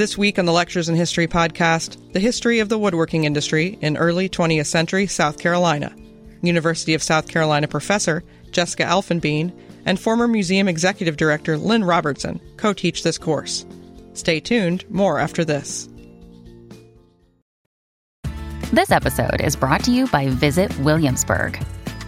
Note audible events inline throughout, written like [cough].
This week on the Lectures in History podcast, the history of the woodworking industry in early 20th century South Carolina. University of South Carolina professor Jessica Elfenbein and former museum executive director Lynn Robertson co teach this course. Stay tuned, more after this. This episode is brought to you by Visit Williamsburg.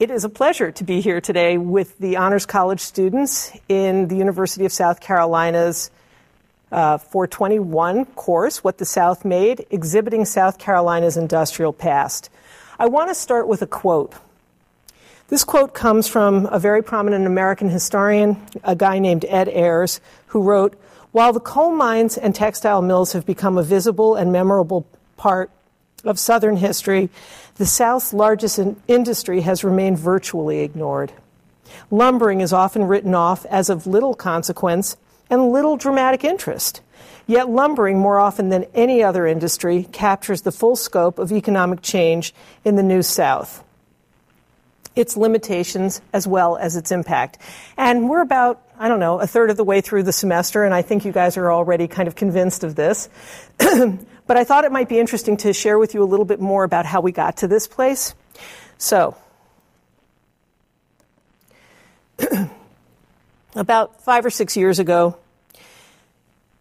it is a pleasure to be here today with the Honors College students in the University of South Carolina's uh, 421 course, What the South Made, exhibiting South Carolina's industrial past. I want to start with a quote. This quote comes from a very prominent American historian, a guy named Ed Ayers, who wrote While the coal mines and textile mills have become a visible and memorable part of Southern history, the South's largest in- industry has remained virtually ignored. Lumbering is often written off as of little consequence and little dramatic interest. Yet lumbering, more often than any other industry, captures the full scope of economic change in the New South, its limitations as well as its impact. And we're about, I don't know, a third of the way through the semester, and I think you guys are already kind of convinced of this. [clears throat] But I thought it might be interesting to share with you a little bit more about how we got to this place. So, [clears throat] about five or six years ago,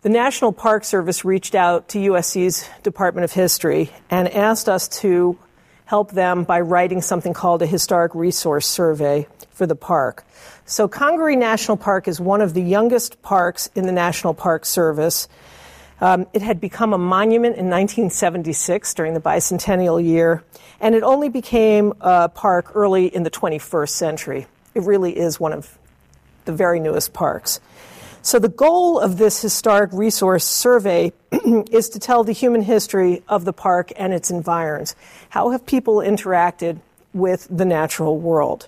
the National Park Service reached out to USC's Department of History and asked us to help them by writing something called a historic resource survey for the park. So, Congaree National Park is one of the youngest parks in the National Park Service. Um, it had become a monument in 1976 during the bicentennial year, and it only became a park early in the 21st century. It really is one of the very newest parks. So, the goal of this historic resource survey [clears throat] is to tell the human history of the park and its environs. How have people interacted with the natural world?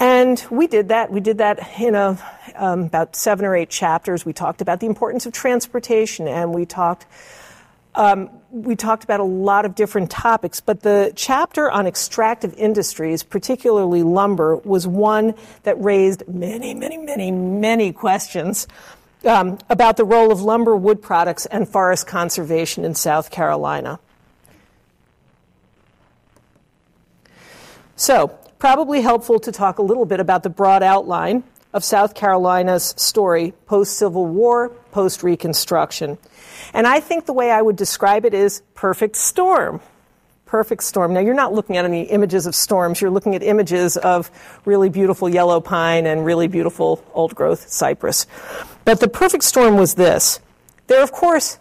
And we did that. We did that in a, um, about seven or eight chapters. We talked about the importance of transportation, and we talked um, we talked about a lot of different topics. But the chapter on extractive industries, particularly lumber, was one that raised many, many, many, many questions. Um, about the role of lumber, wood products, and forest conservation in South Carolina. So, probably helpful to talk a little bit about the broad outline of South Carolina's story post Civil War, post Reconstruction. And I think the way I would describe it is perfect storm. Perfect storm. Now, you're not looking at any images of storms, you're looking at images of really beautiful yellow pine and really beautiful old growth cypress. But the perfect storm was this. There, of course,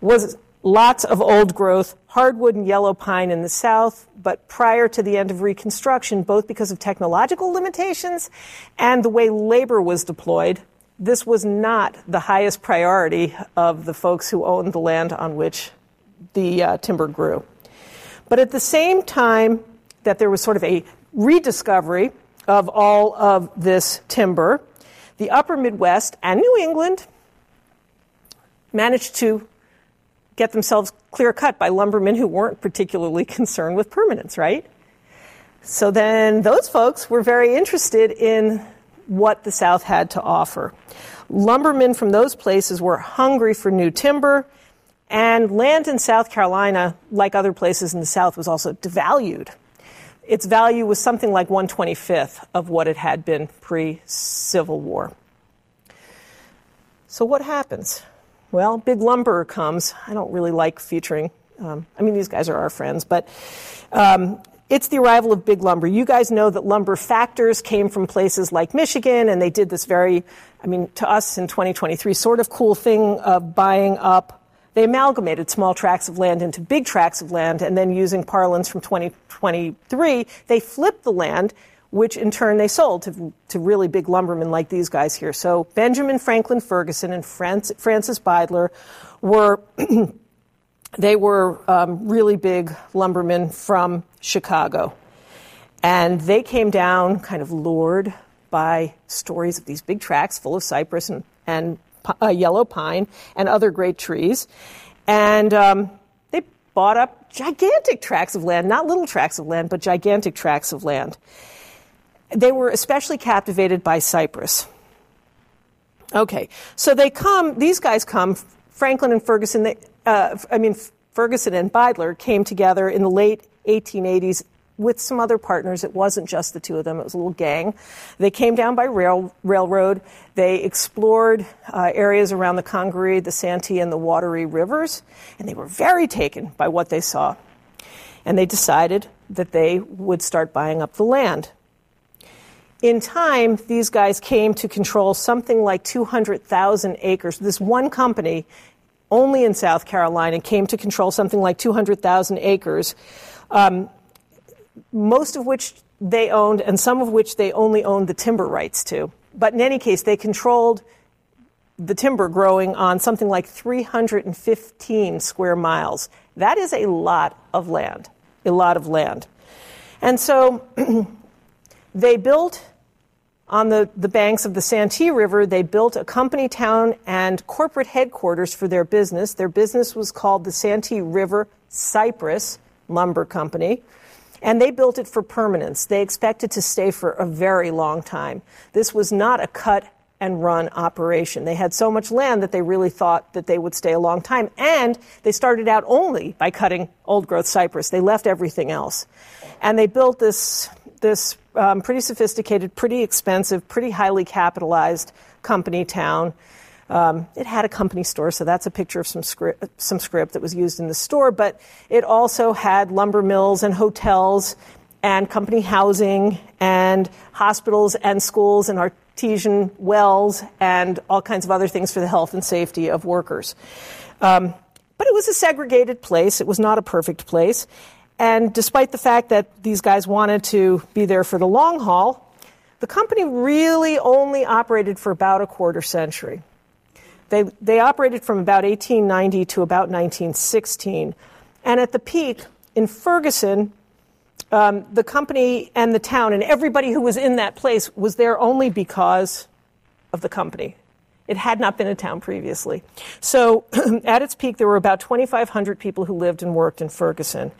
was lots of old growth hardwood and yellow pine in the south, but prior to the end of Reconstruction, both because of technological limitations and the way labor was deployed, this was not the highest priority of the folks who owned the land on which the uh, timber grew. But at the same time that there was sort of a rediscovery of all of this timber, the upper Midwest and New England managed to get themselves clear cut by lumbermen who weren't particularly [laughs] concerned with permanence, right? So then those folks were very interested in what the South had to offer. Lumbermen from those places were hungry for new timber, and land in South Carolina, like other places in the South, was also devalued. Its value was something like 125th of what it had been pre Civil War. So, what happens? Well, Big Lumber comes. I don't really like featuring, um, I mean, these guys are our friends, but um, it's the arrival of Big Lumber. You guys know that lumber factors came from places like Michigan, and they did this very, I mean, to us in 2023, sort of cool thing of buying up. They amalgamated small tracts of land into big tracts of land, and then using parlance from 2023, they flipped the land which in turn they sold to, to really big lumbermen like these guys here. So Benjamin Franklin Ferguson and Francis Beidler were [clears throat] They were um, really big lumbermen from Chicago. And they came down kind of lured by stories of these big tracts full of cypress and, and uh, yellow pine and other great trees. And um, they bought up gigantic tracts of land, not little tracts of land, but gigantic tracts of land. They were especially captivated by cypress. Okay, so they come, these guys come, Franklin and Ferguson, they, uh, I mean, Ferguson and Beidler came together in the late 1880s with some other partners. It wasn't just the two of them, it was a little gang. They came down by rail, railroad. They explored uh, areas around the Congaree, the Santee, and the Wateree rivers, and they were very taken by what they saw. And they decided that they would start buying up the land. In time, these guys came to control something like 200,000 acres. This one company, only in South Carolina, came to control something like 200,000 acres. Um, most of which they owned, and some of which they only owned the timber rights to. But in any case, they controlled the timber growing on something like 315 square miles. That is a lot of land, a lot of land. And so [clears throat] they built on the, the banks of the Santee River, they built a company town and corporate headquarters for their business. Their business was called the Santee River Cypress Lumber Company and they built it for permanence. They expected to stay for a very long time. This was not a cut and run operation. They had so much land that they really thought that they would stay a long time. And they started out only by cutting old growth cypress. They left everything else. And they built this, this um, pretty sophisticated, pretty expensive, pretty highly capitalized company town um, it had a company store, so that's a picture of some script, some script that was used in the store, but it also had lumber mills and hotels and company housing and hospitals and schools and artesian wells and all kinds of other things for the health and safety of workers. Um, but it was a segregated place. It was not a perfect place. And despite the fact that these guys wanted to be there for the long haul, the company really only operated for about a quarter century. They, they operated from about 1890 to about 1916. And at the peak in Ferguson, um, the company and the town and everybody who was in that place was there only because of the company. It had not been a town previously. So [clears throat] at its peak, there were about 2,500 people who lived and worked in Ferguson.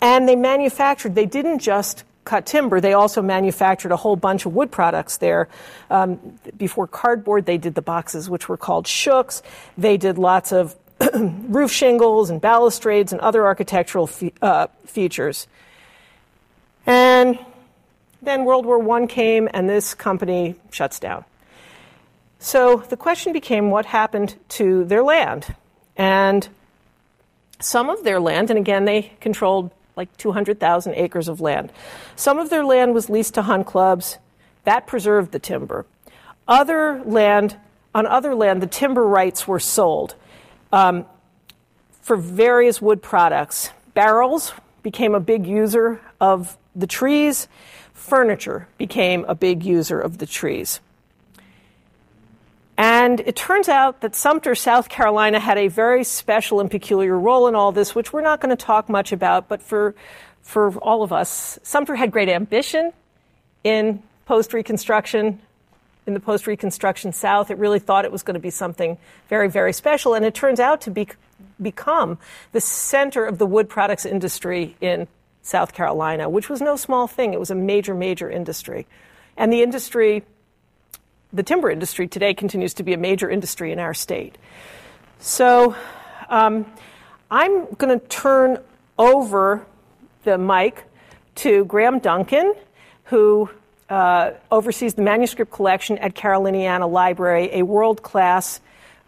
And they manufactured, they didn't just cut timber, they also manufactured a whole bunch of wood products there. Um, before cardboard, they did the boxes, which were called shooks. They did lots of [clears throat] roof shingles and balustrades and other architectural fe- uh, features. And then World War I came, and this company shuts down. So the question became what happened to their land? And some of their land, and again, they controlled like 200,000 acres of land. Some of their land was leased to hunt clubs. That preserved the timber. Other land, on other land, the timber rights were sold um, for various wood products. Barrels became a big user of the trees. Furniture became a big user of the trees. And it turns out that Sumter, South Carolina, had a very special and peculiar role in all this, which we're not going to talk much about, but for, for all of us, Sumter had great ambition in post Reconstruction, in the post Reconstruction South. It really thought it was going to be something very, very special, and it turns out to be, become the center of the wood products industry in South Carolina, which was no small thing. It was a major, major industry. And the industry the timber industry today continues to be a major industry in our state. So um, I'm going to turn over the mic to Graham Duncan, who uh, oversees the manuscript collection at Caroliniana Library, a world class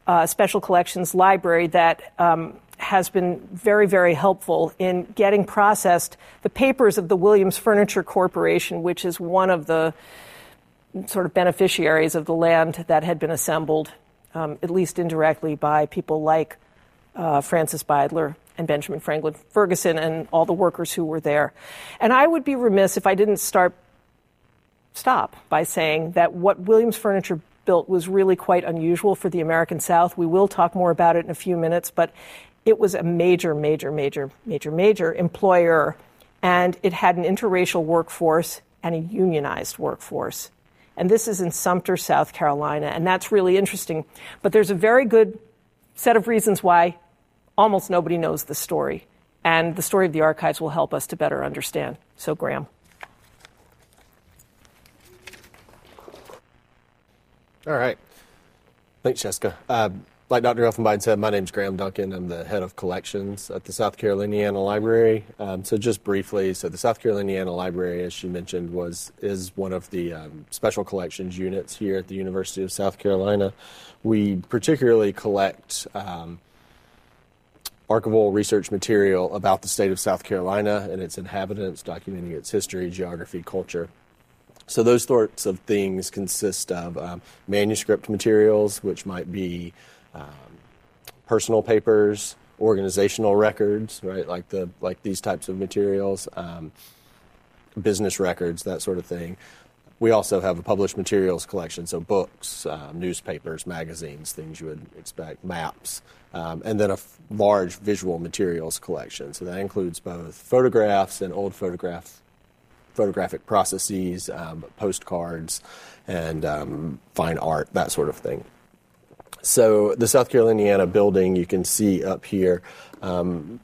uh, special collections library that um, has been very, very helpful in getting processed the papers of the Williams Furniture Corporation, which is one of the sort of beneficiaries of the land that had been assembled, um, at least indirectly, by people like uh, Francis Beidler and Benjamin Franklin Ferguson and all the workers who were there. And I would be remiss if I didn't start stop by saying that what Williams Furniture built was really quite unusual for the American South. We will talk more about it in a few minutes, but it was a major, major, major, major, major employer, and it had an interracial workforce and a unionized workforce. And this is in Sumter, South Carolina, and that's really interesting. But there's a very good set of reasons why almost nobody knows the story. And the story of the archives will help us to better understand. So, Graham. All right. Thanks, Jessica. Uh, like Dr. Elfenbein said, my name is Graham Duncan. I'm the head of collections at the South Caroliniana Library. Um, so just briefly, so the South Caroliniana Library, as she mentioned, was is one of the um, special collections units here at the University of South Carolina. We particularly collect um, archival research material about the state of South Carolina and its inhabitants, documenting its history, geography, culture. So those sorts of things consist of um, manuscript materials, which might be um, personal papers, organizational records, right? Like the like these types of materials, um, business records, that sort of thing. We also have a published materials collection, so books, uh, newspapers, magazines, things you would expect, maps, um, and then a f- large visual materials collection. So that includes both photographs and old photograph photographic processes, um, postcards, and um, fine art, that sort of thing. So the South Caroliniana building you can see up here. Um,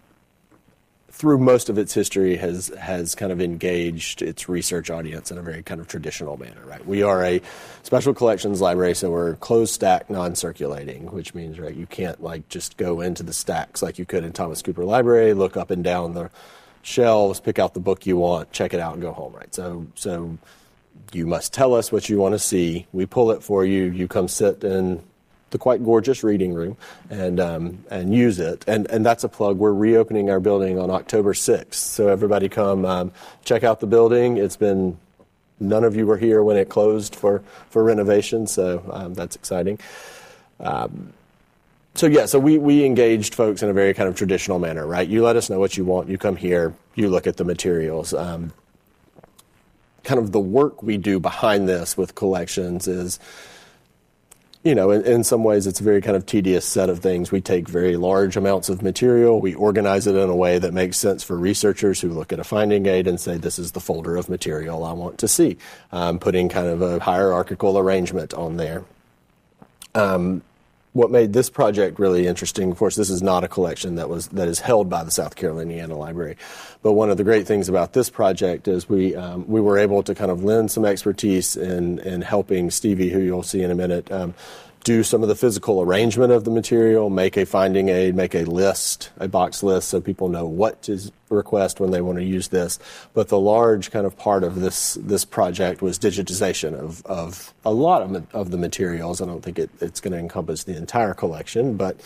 through most of its history, has has kind of engaged its research audience in a very kind of traditional manner. Right, we are a special collections library, so we're closed stack, non-circulating, which means right you can't like just go into the stacks like you could in Thomas Cooper Library, look up and down the shelves, pick out the book you want, check it out, and go home. Right, so so you must tell us what you want to see. We pull it for you. You come sit in the quite gorgeous reading room and um, and use it. And and that's a plug. We're reopening our building on October 6th. So everybody come um, check out the building. It's been none of you were here when it closed for for renovation, so um, that's exciting. Um, so yeah, so we, we engaged folks in a very kind of traditional manner, right? You let us know what you want, you come here, you look at the materials. Um, kind of the work we do behind this with collections is you know, in, in, some ways, it's a very kind of tedious set of things. We take very large amounts of material, we organize it in a way that makes sense for researchers who look at a finding aid and say, this is the folder of material I want to see, um, putting kind of a hierarchical arrangement on there. Um, what made this project really interesting, of course, this is not a collection that was that is held by the South Caroliniana Library, but one of the great things about this project is we um, we were able to kind of lend some expertise in in helping Stevie, who you'll see in a minute, um, do some of the physical arrangement of the material, make a finding aid, make a list, a box list, so people know what to request when they want to use this. But the large kind of part of this this project was digitization of, of a lot of, of the materials. I don't think it, it's going to encompass the entire collection, but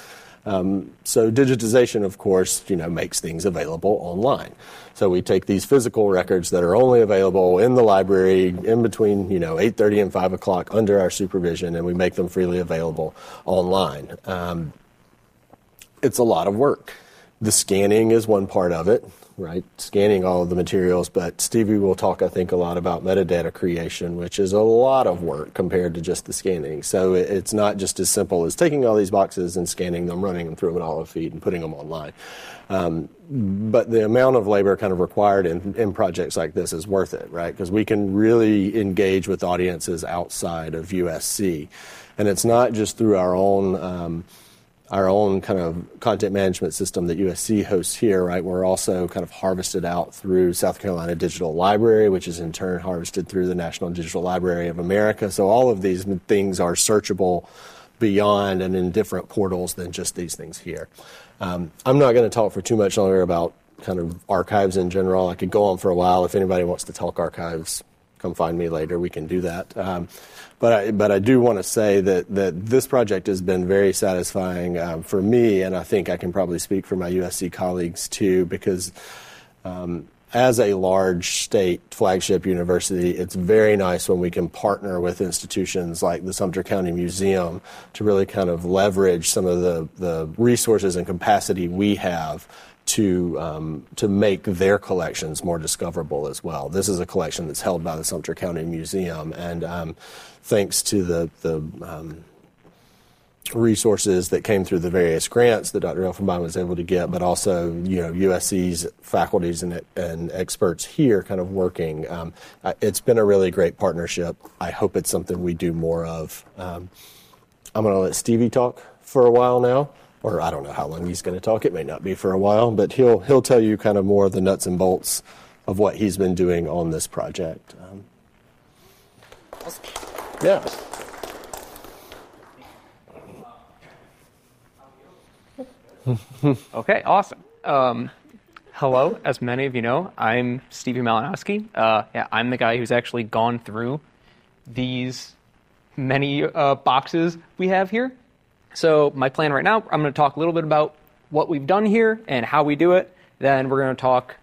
so digitization, of course, you know, makes things available online. So we take these physical records that are only available in the library in between, you know, 8:30 and 5 o'clock under our supervision, and we make them freely available online. Um, it's a lot of work. The scanning is one part of it right? Scanning all of the materials, but Stevie will talk, I think, a lot about metadata creation, which is a lot of work compared to just the scanning. So it's not just as simple as taking all these boxes and scanning them, running them through an olive feed, and putting them online. Um, but the amount of labor kind of required in, in projects like this is worth it, right? Because we can really engage with audiences outside of USC. And it's not just through our own. Um, our own kind of content management system that USC hosts here, right? We're also kind of harvested out through South Carolina Digital Library, which is in turn harvested through the National Digital Library of America. So all of these things are searchable beyond and in different portals than just these things here. Um, I'm not going to talk for too much longer about kind of archives in general. I could go on for a while. If anybody wants to talk archives, come find me later. We can do that. Um, but I, but I do want to say that, that this project has been very satisfying um, for me, and I think I can probably speak for my USC colleagues too, because um, as a large state flagship university, it's very nice when we can partner with institutions like the Sumter County Museum to really kind of leverage some of the, the resources and capacity we have to um, to make their collections more discoverable as well. This is a collection that's held by the Sumter County Museum, and um, thanks to the the um, resources that came through the various grants that Dr. Elfenbein was able to get, but also you know USC's faculties and, and experts here kind of working. Um, it's been a really great partnership. I hope it's something we do more of. Um, I'm going to let Stevie talk for a while now, or I don't know how long he's going to talk. It may not be for a while, but he'll he'll tell you kind of more of the nuts and bolts of what he's been doing on this project. Um, yeah. [laughs] okay, awesome. Um, hello, as many of you know, I'm Stevie Malinowski. Uh, yeah, I'm the guy who's actually gone through these many uh, boxes we have here. So my plan right now, I'm going to talk a little bit about what we've done here and how we do it. Then we're going to talk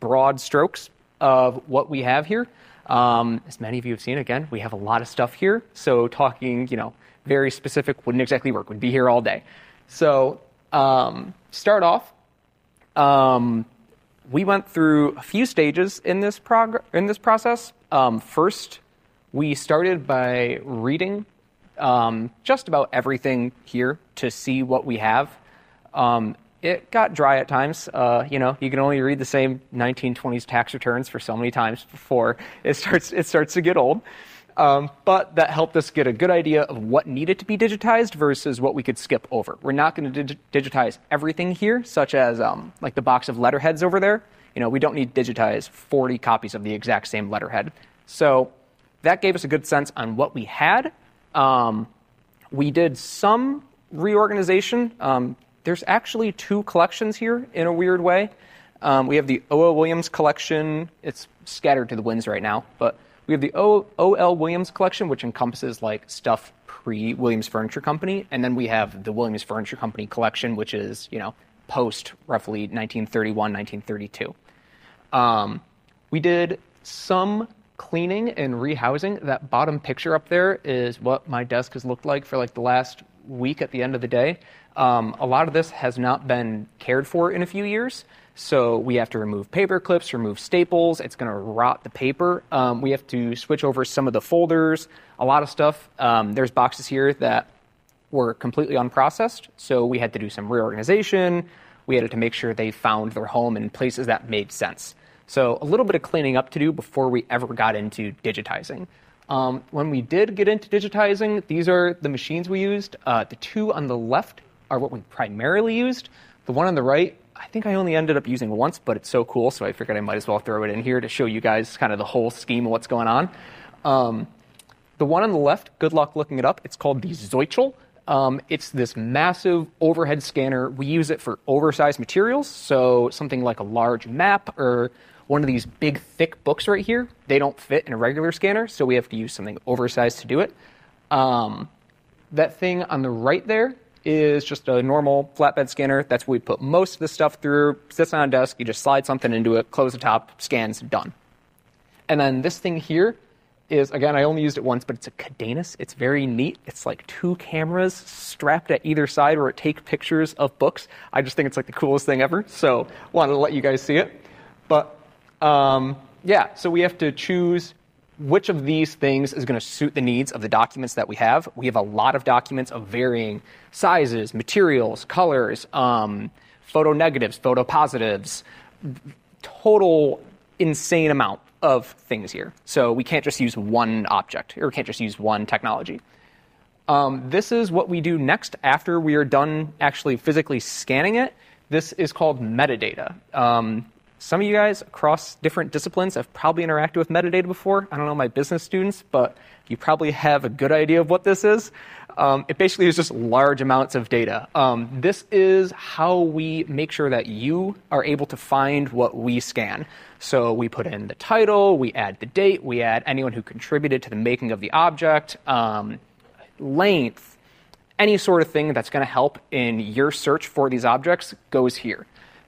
broad strokes of what we have here. Um, as many of you have seen, again, we have a lot of stuff here. So talking, you know, very specific wouldn't exactly work. We'd be here all day. So um, start off, um, we went through a few stages in this prog- in this process. Um, first, we started by reading um, just about everything here to see what we have. It got dry at times. Uh, you know, you can only read the same 1920s tax returns for so many times before it starts it starts to get old. Um, but that helped us get a good idea of what needed to be digitized versus what we could skip over. We're not going to dig- digitize everything here, such as um, like the box of letterheads over there. You know, we don't need to digitize 40 copies of the exact same letterhead. So that gave us a good sense on what we had. Um, we did some reorganization. Um, there's actually two collections here in a weird way. Um, we have the O.L. Williams collection. It's scattered to the winds right now, but we have the O.L. Williams collection, which encompasses like stuff pre Williams Furniture Company, and then we have the Williams Furniture Company collection, which is you know post roughly 1931, 1932. Um, we did some cleaning and rehousing. That bottom picture up there is what my desk has looked like for like the last week at the end of the day. Um, a lot of this has not been cared for in a few years. So we have to remove paper clips, remove staples. It's going to rot the paper. Um, we have to switch over some of the folders, a lot of stuff. Um, there's boxes here that were completely unprocessed, so we had to do some reorganization. We had to make sure they found their home in places that made sense. So a little bit of cleaning up to do before we ever got into digitizing. Um, when we did get into digitizing, these are the machines we used. Uh, the two on the left are what we primarily used. The one on the right I think I only ended up using once, but it's so cool, so I figured I might as well throw it in here to show you guys kind of the whole scheme of what's going on. Um, the one on the left, good luck looking it up. It's called the Zeutschel. Um, it's this massive overhead scanner. We use it for oversized materials, so something like a large map or one of these big, thick books right here. They don't fit in a regular scanner, so we have to use something oversized to do it. Um, that thing on the right there is just a normal flatbed scanner. That's what we put most of the stuff through. Sits on a desk, you just slide something into it, close the top, scans, done. And then this thing here is, again, I only used it once, but it's a Qidenus. It's very neat. It's like two cameras strapped at either side where it takes pictures of books. I just think it's like the coolest thing ever. So wanted to let you guys see it. But um, yeah, so we have to choose which of these things is going to suit the needs of the documents that we have. We have a lot of documents of varying sizes, materials, colors, um, photo negatives, photo positives, total insane amount of things here. So we can't just use one object or we can't just use one technology. Um, this is what we do next after we are done actually physically scanning it. This is called metadata. Um, some of you guys across different disciplines have probably interacted with metadata before. I don't know my business students, but you probably have a good idea of what this is. Um, it basically is just large amounts of data. Um, this is how we make sure that you are able to find what we scan. So we put in the title, we add the date, we add anyone who contributed to the making of the object, um, length, any sort of thing that's going to help in your search for these objects goes here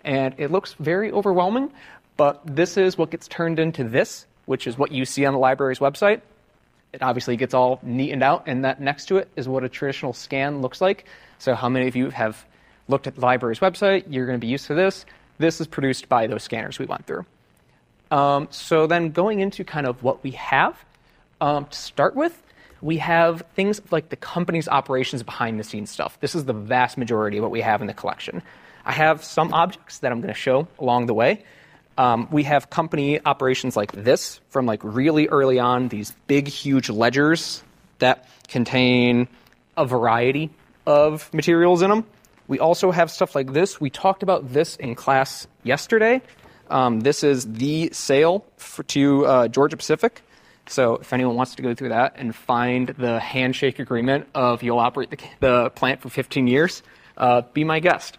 and it looks very overwhelming, but this is what gets turned into this, which is what you see on the library's website. It obviously gets all neatened out, and that next to it is what a traditional scan looks like. So, how many of you have looked at the library's website? You're going to be used to this. This is produced by those scanners we went through. Um, so, then going into kind of what we have, um, to start with, we have things like the company's operations behind the scenes stuff. This is the vast majority of what we have in the collection. I have some objects that I'm going to show along the way. Um, we have company operations like this from like really early on, these big, huge ledgers that contain a variety of materials in them. We also have stuff like this. We talked about this in class yesterday. Um, this is the sale for, to uh, Georgia Pacific. So if anyone wants to go through that and find the handshake agreement of you'll operate the, the plant for 15 years, uh, be my guest.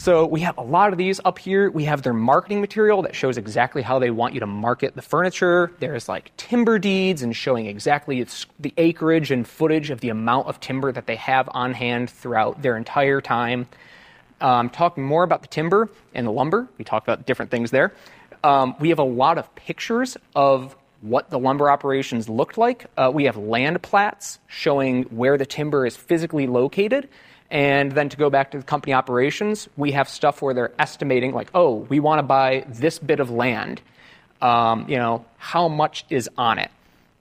So we have a lot of these up here. We have their marketing material that shows exactly how they want you to market the furniture. There's like timber deeds and showing exactly the acreage and footage of the amount of timber that they have on hand throughout their entire time. Um, talking more about the timber and the lumber, we talked about different things there. Um, we have a lot of pictures of what the lumber operations looked like. Uh, we have land plats showing where the timber is physically located. And then to go back to the company operations, we have stuff where they're estimating, like, oh, we want to buy this bit of land. Um, you know, how much is on it?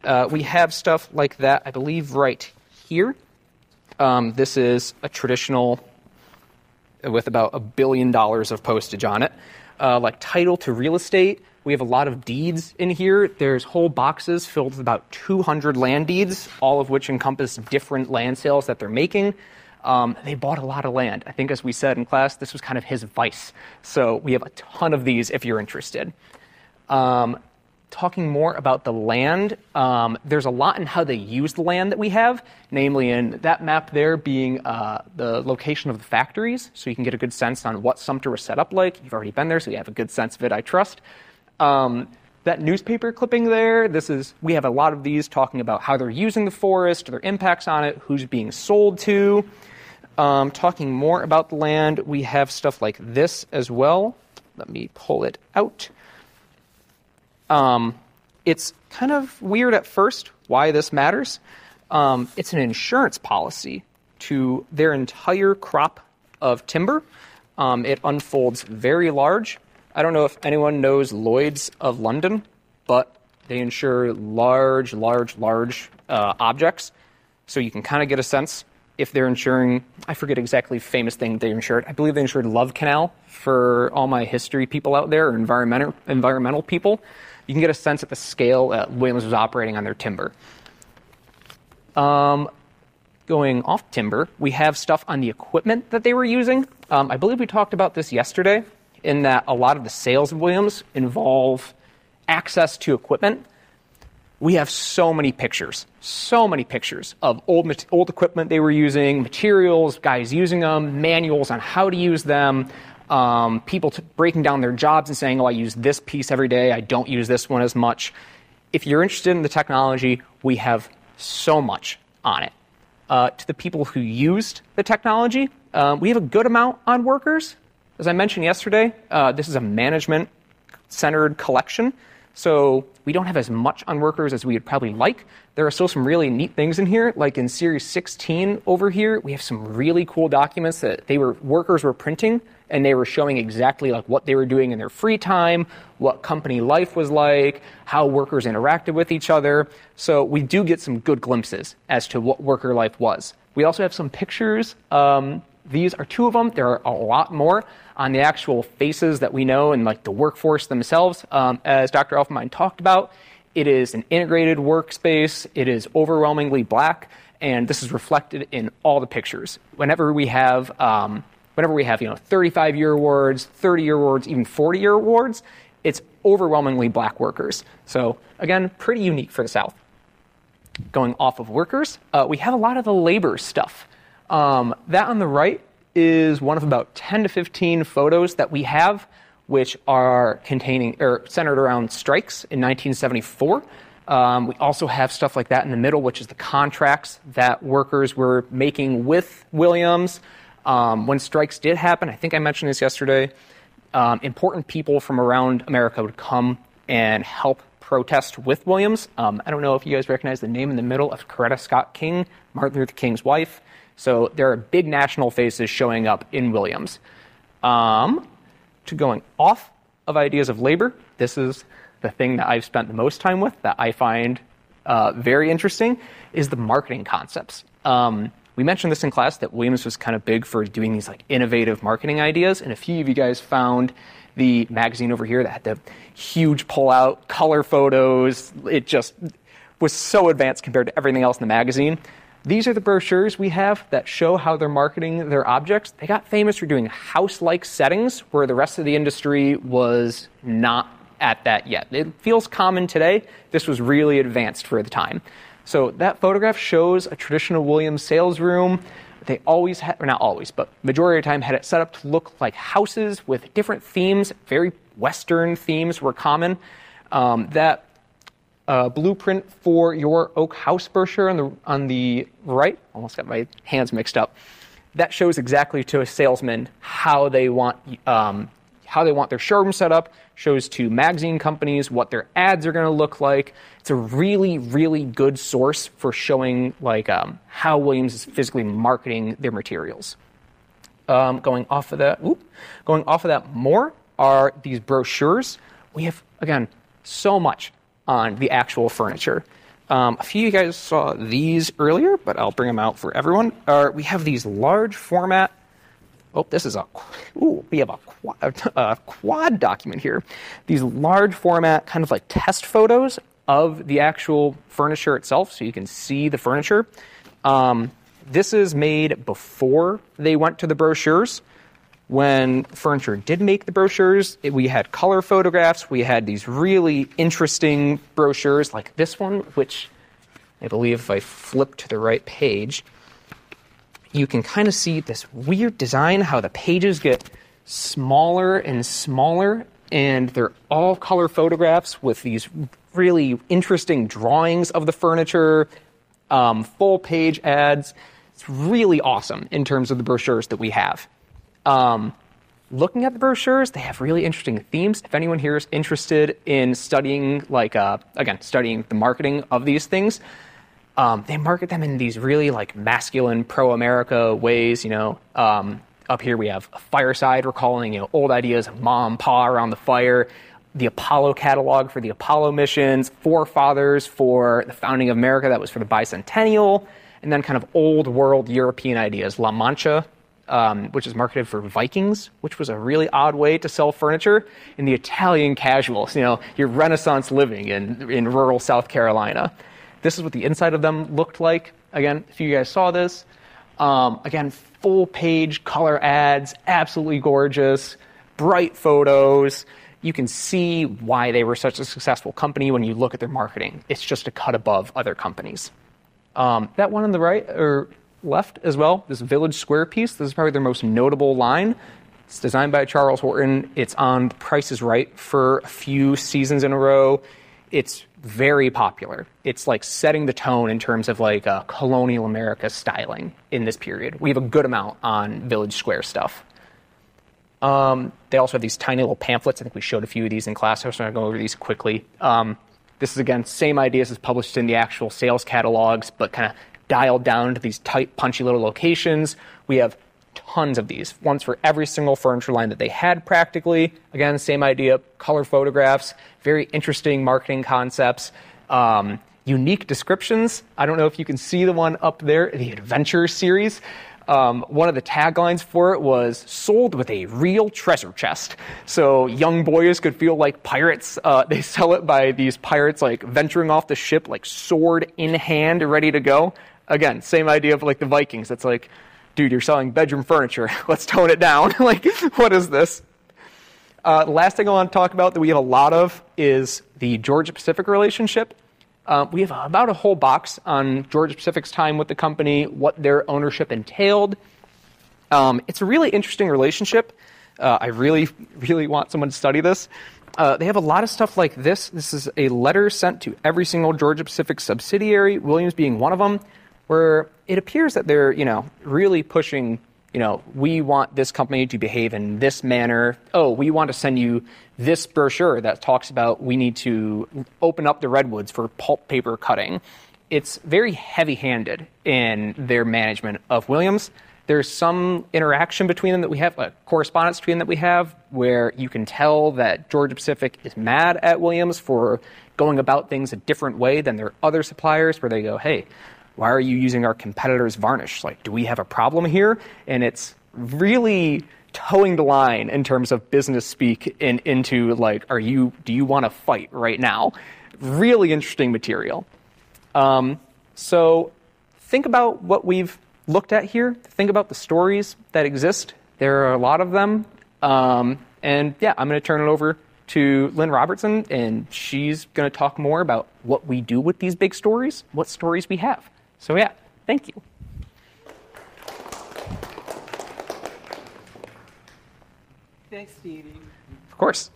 Uh, we have stuff like that, I believe, right here. Um, this is a traditional with about a billion dollars of postage on it. Uh, like title to real estate, we have a lot of deeds in here. There's whole boxes filled with about 200 land deeds, all of which encompass different land sales that they're making. Um, they bought a lot of land. I think, as we said in class, this was kind of his vice. So we have a ton of these if you're interested. Um, talking more about the land, um, there's a lot in how they use the land that we have, namely in that map there being uh, the location of the factories, so you can get a good sense on what Sumter was set up like. You've already been there, so you have a good sense of it, I trust. Um, that newspaper clipping there, this is we have a lot of these talking about how they're using the forest, their impacts on it, who's being sold to. Um, talking more about the land, we have stuff like this as well. Let me pull it out. Um, it's kind of weird at first why this matters. Um, it's an insurance policy to their entire crop of timber. Um, it unfolds very large. I don't know if anyone knows Lloyd's of London, but they insure large, large, large uh, objects. So you can kind of get a sense if they're insuring, I forget exactly famous thing they insured. I believe they insured Love Canal for all my history people out there, or environmental environmental people you can get a sense of the scale that Williams was operating on their timber. Um, going off timber, we have stuff on the equipment that they were using. Um, I believe we talked about this yesterday, in that a lot of the sales of Williams involve access to equipment. We have so many pictures, so many pictures of old, old equipment they were using, materials, guys using them, manuals on how to use them, um, people t- breaking down their jobs and saying, oh, I use this piece every day, I don't use this one as much. If you're interested in the technology, we have so much on it. Uh, to the people who used the technology, um, we have a good amount on workers. As I mentioned yesterday, uh, this is a management centered collection. So we don't have as much on workers as we would probably like. There are still some really neat things in here, like in Series 16 over here, we have some really cool documents that they were workers were printing and they were showing exactly like what they were doing in their free time, what company life was like, how workers interacted with each other. So we do get some good glimpses as to what worker life was. We also have some pictures. Um, these are two of them. There are a lot more on the actual faces that we know and like the workforce themselves. Um, as Dr. Elfenbein talked about, it is an integrated workspace. It is overwhelmingly black, and this is reflected in all the pictures. Whenever we have um, whenever we have, you know, 35 year awards, 30 year awards, even 40 year awards, it's overwhelmingly black workers. So, again, pretty unique for the South. Going off of workers, uh, we have a lot of the labor stuff. Um, that on the right is one of about 10 to 15 photos that we have, which are containing or centered around strikes in 1974. Um, we also have stuff like that in the middle, which is the contracts that workers were making with Williams. Um, when strikes did happen, I think I mentioned this yesterday, um, important people from around America would come and help protest with Williams. Um, I don't know if you guys recognize the name in the middle of Coretta Scott King, Martin Luther King's wife. So there are big national faces showing up in Williams. Um, to going off of ideas of labor, this is the thing that I've spent the most time with that I find uh, very interesting is the marketing concepts. Um, we mentioned this in class that Williams was kind of big for doing these like innovative marketing ideas, and a few of you guys found the magazine over here that had the huge pull-out color photos. It just was so advanced compared to everything else in the magazine. These are the brochures we have that show how they're marketing their objects. They got famous for doing house like settings where the rest of the industry was not at that yet. It feels common today. This was really advanced for the time. So that photograph shows a traditional Williams sales room. They always had, or not always, but majority of the time had it set up to look like houses with different themes. Very Western themes were common. Um, that uh, blueprint for your oak house brochure on the on the right. Almost got my hands mixed up. That shows exactly to a salesman how they want um, how they want their showroom set up. Shows to magazine companies what their ads are going to look like. It's a really really good source for showing like um, how Williams is physically marketing their materials. Um, going off of that, whoop, going off of that more are these brochures. We have again so much on the actual furniture. Um, a few of you guys saw these earlier, but I'll bring them out for everyone. Uh, we have these large format. Oh, this is a. Ooh, we have a quad, a quad document here. These large format, kind of like test photos of the actual furniture itself, so you can see the furniture. Um, this is made before they went to the brochures when furniture did make the brochures, it, we had color photographs. We had these really interesting brochures like this one, which I believe if I flip to the right page, you can kind of see this weird design how the pages get smaller and smaller, and they're all color photographs with these really interesting drawings of the furniture, um, full page ads. It's really awesome in terms of the brochures that we have. Um, looking at the brochures, they have really interesting themes. If anyone here is interested in studying, like, uh, again, studying the marketing of these things, um, they market them in these really like masculine, pro-America ways. You know, um, up here we have a fireside, recalling you know old ideas of mom, pa around the fire. The Apollo catalog for the Apollo missions, forefathers for the founding of America, that was for the bicentennial, and then kind of old world European ideas, La Mancha, um, which is marketed for Vikings, which was a really odd way to sell furniture, and the Italian casuals, you know, your Renaissance living in, in rural South Carolina. This is what the inside of them looked like. Again, if you guys saw this, um, again, full page color ads, absolutely gorgeous, bright photos. You can see why they were such a successful company when you look at their marketing. It's just a cut above other companies. Um, that one on the right, or left as well, this Village Square piece. This is probably their most notable line. It's designed by Charles Horton. It's on Price is Right for a few seasons in a row. It's very popular. It's like setting the tone in terms of like uh, colonial America styling in this period. We have a good amount on Village Square stuff. Um, they also have these tiny little pamphlets. I think we showed a few of these in class. So I'm going to go over these quickly. Um, this is again same ideas as published in the actual sales catalogs, but kind of dialed down to these tight, punchy little locations. We have tons of these, ones for every single furniture line that they had practically. Again, same idea, color photographs, very interesting marketing concepts. Um, unique descriptions. I don't know if you can see the one up there, the Adventure series. Um, one of the taglines for it was sold with a real treasure chest. So young boys could feel like pirates. Uh, [laughs] they sell it by these pirates like venturing off the ship, like sword in hand, ready to go. Again, same idea of like the Vikings. It's like, dude, you're selling bedroom furniture. [laughs] Let's tone it down. [laughs] like, what is this? Uh, last thing I want to talk about that we have a lot of is the Georgia Pacific relationship. Uh, we have about a whole box on Georgia Pacific's time with the company, what their ownership entailed. Um, it's a really interesting relationship. Uh, I really, really want someone to study this. Uh, they have a lot of stuff like this. This is a letter sent to every single Georgia Pacific subsidiary, Williams being one of them, where it appears that they're, you know, really pushing, you know, we want this company to behave in this manner. Oh, we want to send you this brochure that talks about we need to open up the redwoods for pulp paper cutting. It's very heavy handed in their management of Williams. there's some interaction between them that we have, a correspondence between them that we have, where you can tell that Georgia Pacific is mad at Williams for going about things a different way than their other suppliers, where they go, hey, why are you using our competitor's varnish? Like, do we have a problem here? And it's really toeing the line in terms of business speak in, into like, are you, do you want to fight right now? Really interesting material. Um, so think about what we've looked at here. Think about the stories that exist. There are a lot of them. Um, and yeah, I'm going to turn it over to Lynn Robertson, and she's going to talk more about what we do with these big stories, what stories we have. So yeah, thank you. Thanks, Stevie. Of course.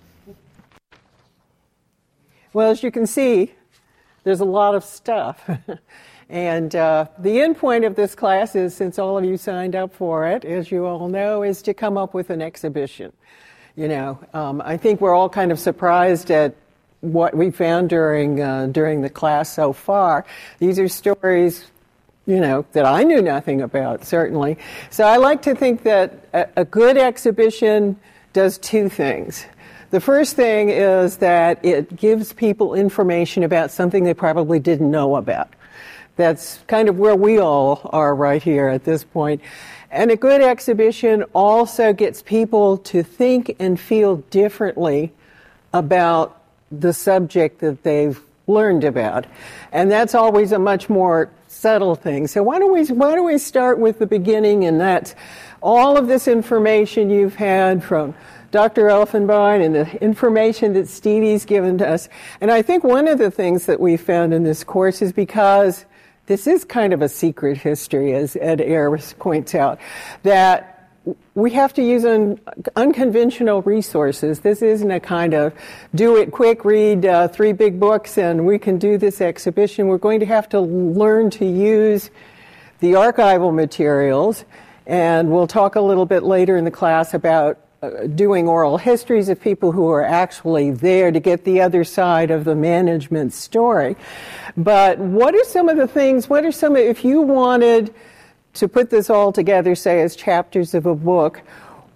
Well, as you can see, there's a lot of stuff. [laughs] and uh, the end point of this class is, since all of you signed up for it, as you all know, is to come up with an exhibition. You know, um, I think we're all kind of surprised at what we found during uh, during the class so far. These are stories, you know, that I knew nothing about, certainly. So I like to think that a, a good exhibition does two things. The first thing is that it gives people information about something they probably didn't know about. That's kind of where we all are right here at this point. And a good exhibition also gets people to think and feel differently about the subject that they've learned about. And that's always a much more subtle things. So why don't we why don't we start with the beginning and that's all of this information you've had from Dr. Elfenbein and the information that Stevie's given to us. And I think one of the things that we found in this course is because this is kind of a secret history, as Ed Ayers points out, that we have to use un- unconventional resources. This isn't a kind of do it quick, read uh, three big books, and we can do this exhibition. We're going to have to learn to use the archival materials, and we'll talk a little bit later in the class about uh, doing oral histories of people who are actually there to get the other side of the management story. But what are some of the things, what are some, if you wanted to put this all together, say, as chapters of a book,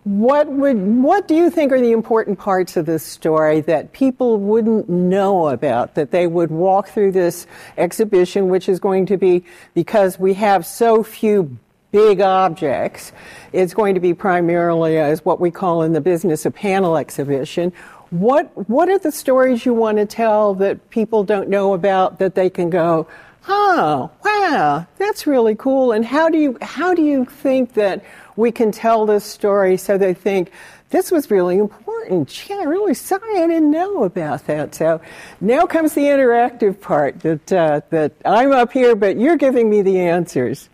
what would what do you think are the important parts of this story that people wouldn't know about that they would walk through this exhibition which is going to be because we have so few big objects. It's going to be primarily as what we call in the business a panel exhibition. What what are the stories you want to tell that people don't know about that they can go, oh wow, that's really cool. And how do you how do you think that we can tell this story so they think this was really important. Yeah, really sorry I didn't know about that. So now comes the interactive part that uh, that I'm up here, but you're giving me the answers.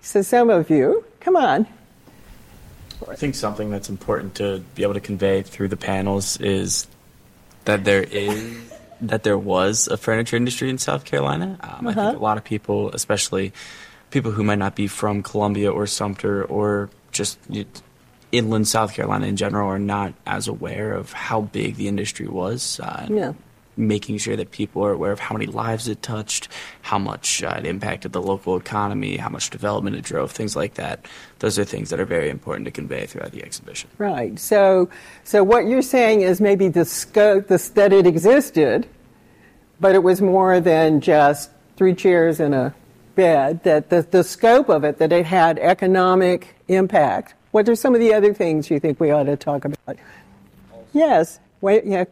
So some of you, come on. I think something that's important to be able to convey through the panels is that there is that there was a furniture industry in South Carolina. Um, uh-huh. I think uh-huh. a lot of people, especially people who might not be from Columbia or Sumter or just you inland South Carolina in general, are not as aware of how big the industry was. Uh, yeah making sure that people are aware of how many lives it touched, how much uh, it impacted the local economy, how much development it drove, things like that. Those are things that are very important to convey throughout the exhibition. Right. So, so what you're saying is maybe the scope, the, that it existed, but it was more than just three chairs and a bed. That the, the scope of it, that it had economic impact. What are some of the other things you think we ought to talk about? Yes. Wait. Yeah.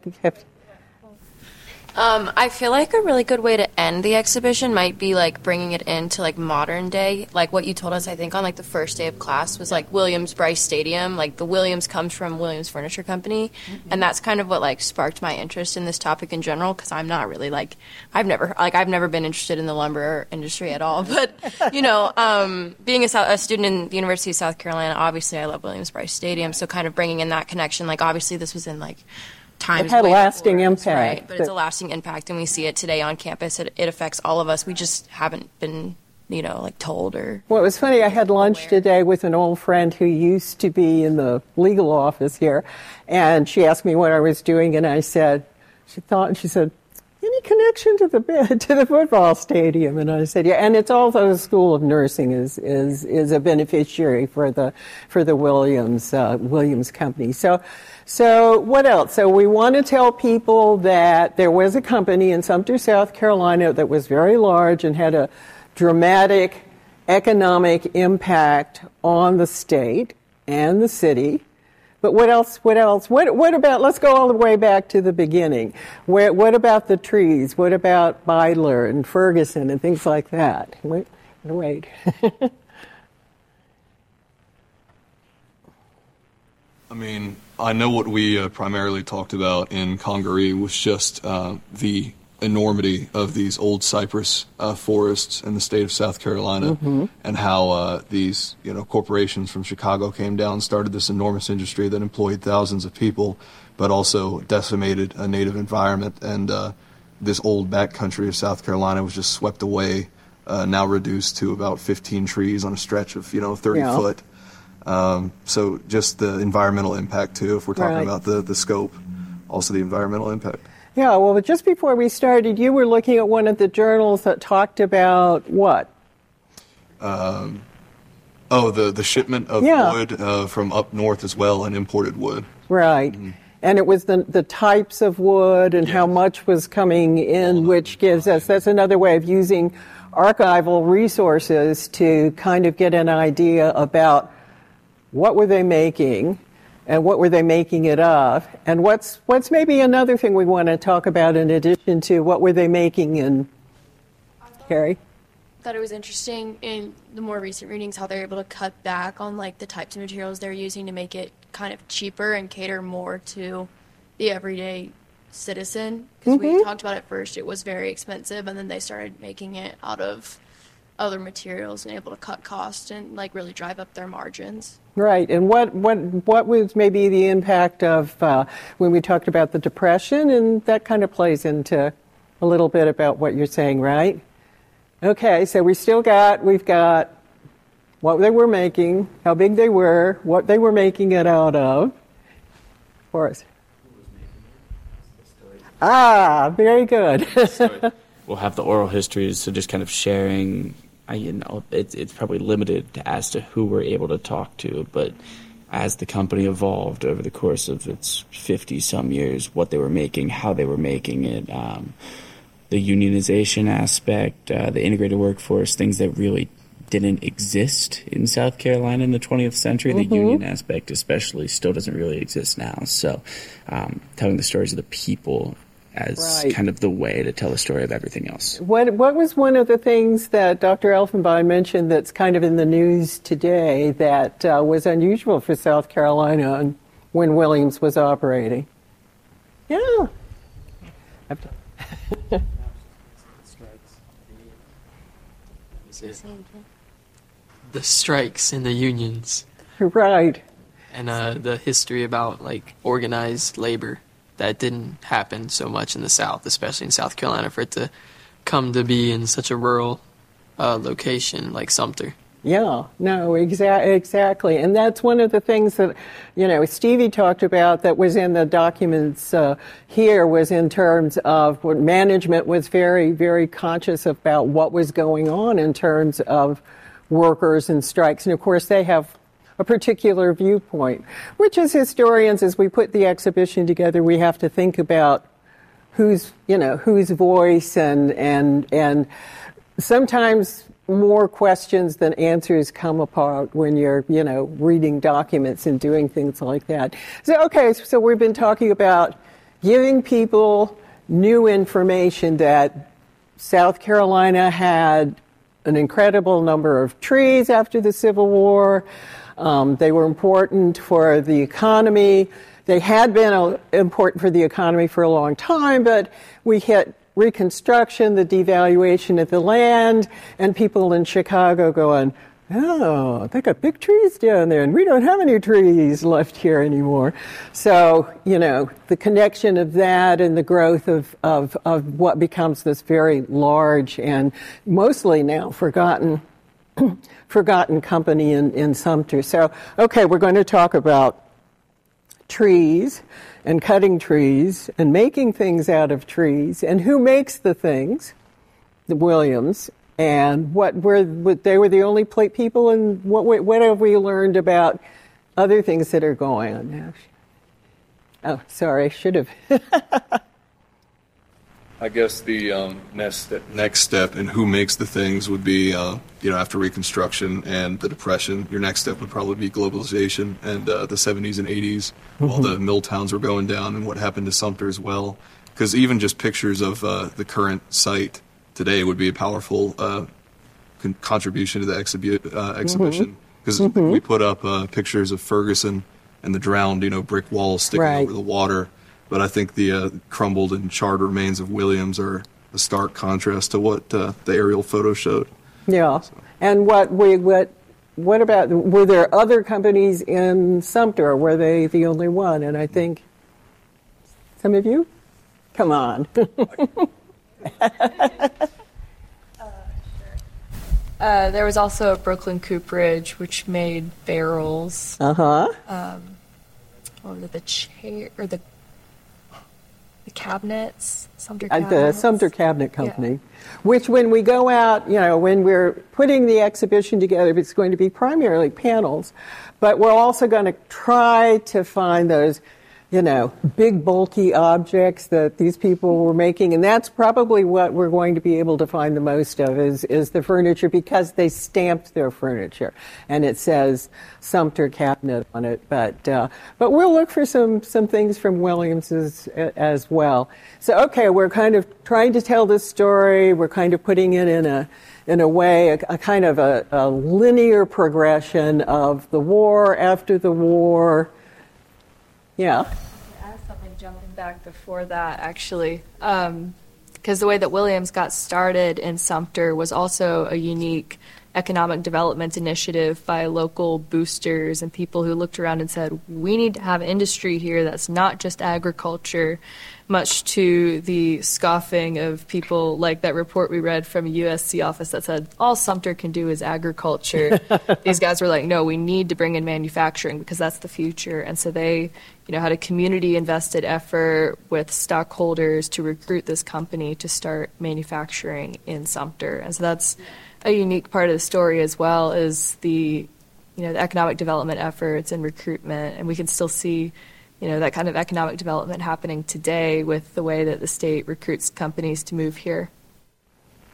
Um, I feel like a really good way to end the exhibition might be like bringing it into like modern day. Like what you told us, I think on like the first day of class was like Williams Brice Stadium. Like the Williams comes from Williams Furniture Company, mm-hmm. and that's kind of what like sparked my interest in this topic in general. Because I'm not really like I've never like I've never been interested in the lumber industry at all. [laughs] But you know, um, being a, a student in the University of South Carolina, obviously I love Williams Brice Stadium. So kind of bringing in that connection. Like obviously this was in like times. It had a lasting impact. Right, but it's a lasting impact, and we see it today on campus. It, it affects all of us. We just haven't been you know, like told or. Well, it was funny. I had lunch aware. today with an old friend who used to be in the legal office here, and she asked me what I was doing, and I said, she thought, and she said, any connection to the [laughs] to the football stadium?" And I said, "Yeah." And it's also the School of Nursing is is is a beneficiary for the for the Williams uh, Williams company. So. So what else? So we want to tell people that there was a company in Sumter, South Carolina that was very large and had a dramatic economic impact on the state and the city. But what else? What else? What, what about? Let's go all the way back to the beginning. Where, what about the trees? What about Beidler and Ferguson and things like that? Wait, wait. [laughs] I mean, I know what we uh, primarily talked about in Congaree was just uh, the enormity of these old cypress uh, forests in the state of South Carolina, mm-hmm. and how uh, these you know corporations from Chicago came down, started this enormous industry that employed thousands of people, but also decimated a native environment. And uh, this old backcountry of South Carolina was just swept away, uh, now reduced to about 15 trees on a stretch of you know 30 yeah. foot. Um, so just the environmental impact too, if we're talking right. about the the scope, also the environmental impact. Yeah, well, just before we started, you were looking at one of the journals that talked about what? Um, oh, the, the shipment of yeah. wood uh, from up north as well and imported wood. Right. Mm-hmm. And it was the, the types of wood and yes. how much was coming in, which gives us, that's another way of using archival resources to kind of get an idea about what were they making and what were they making it of? And what's what's maybe another thing we want to talk about in addition to what were they making in Harry? Thought it was interesting in the more recent readings how they're able to cut back on like the types of materials they're using to make it kind of cheaper and cater more to the everyday citizen. Because mm-hmm. we talked about it first, it was very expensive, and then they started making it out of other materials and able to cut costs and like really drive up their margins. Right, and what what what was maybe the impact of uh, when we talked about the depression, and that kind of plays into a little bit about what you're saying, right? Okay, so we still got we've got what they were making, how big they were, what they were making it out of. For us. Ah, very good. [laughs] we'll have the oral histories, so just kind of sharing I, you know, it's it's probably limited as to who we're able to talk to, but as the company evolved over the course of its 50 some years, what they were making, how they were making it, um, the unionization aspect, uh, the integrated workforce, things that really didn't exist in South Carolina in the 20th century. Mm-hmm. The union aspect, especially, still doesn't really exist now. So, um, telling the stories of the people as right. kind of the way to tell the story of everything else. What what was one of the things that Dr. Elfenbein mentioned that's kind of in the news today that uh, was unusual for South Carolina when Williams was operating? Yeah. the strikes in the unions. Right. And uh, the history about like organized labor that didn't happen so much in the South, especially in South Carolina, for it to come to be in such a rural uh, location like Sumter. Yeah, no, exa- exactly. And that's one of the things that, you know, Stevie talked about that was in the documents uh, here was in terms of what management was very, very conscious about what was going on in terms of workers and strikes. And of course, they have a particular viewpoint, which as historians, as we put the exhibition together, we have to think about whose, you know, whose voice and, and, and sometimes more questions than answers come apart when you're, you know, reading documents and doing things like that. So, okay, so we've been talking about giving people new information that South Carolina had an incredible number of trees after the Civil War. Um, they were important for the economy. They had been uh, important for the economy for a long time, but we hit Reconstruction, the devaluation of the land, and people in Chicago going, oh, they got big trees down there, and we don't have any trees left here anymore. So, you know, the connection of that and the growth of, of, of what becomes this very large and mostly now forgotten forgotten company in, in Sumter. So, okay, we're going to talk about trees and cutting trees and making things out of trees and who makes the things, the Williams, and what were they were the only people and what what have we learned about other things that are going on now? Oh, sorry, I should have. [laughs] I guess the um, next next step in who makes the things would be, uh, you know, after Reconstruction and the Depression, your next step would probably be globalization and uh, the 70s and 80s, while the mill towns were going down, and what happened to Sumter as well. Because even just pictures of uh, the current site today would be a powerful uh, con- contribution to the exhibi- uh, exhibition. Because we put up uh, pictures of Ferguson and the drowned, you know, brick walls sticking Right. over the water. But I think the uh, crumbled and charred remains of Williams are a stark contrast to what uh, the aerial photo showed. Yeah. And what we what what about were there other companies in Sumter? Or were they the only one? And I think some of you, come on. [laughs] Uh, there was also a Brooklyn Cooperage, which made barrels. uh huh. What was it? The chair or the the cabinets. Sumter At cabinets. the Sumter Cabinet Company, which when we go out, you know, when we're putting the exhibition together, it's going to be primarily panels, but we're also going to try to find those, you know, big bulky objects that these people were making, and that's probably what we're going to be able to find the most of is is the furniture because they stamped their furniture, and it says Sumter Cabinet on it. But uh, but we'll look for some some things from Williams's a- as well. So okay, we're kind of trying to tell this story. We're kind of putting it in a in a way, a, a kind of a, a linear progression of the war after the war. Yeah. I have something jumping back before that, actually. Um, because the way that Williams got started in Sumter was also a unique economic development initiative by local boosters and people who looked around and said, we need to have industry here that's not just agriculture, much to the scoffing of people like that report we read from a USC office that said, all Sumter can do is agriculture. [laughs] These guys were like, no, we need to bring in manufacturing because that's the future. And so they, you know, had a community invested effort with stockholders to recruit this company to start manufacturing in Sumter. And so that's a unique part of the story as well is the, you know, the economic development efforts and recruitment. And we can still see, you know, that kind of economic development happening today with the way that the state recruits companies to move here.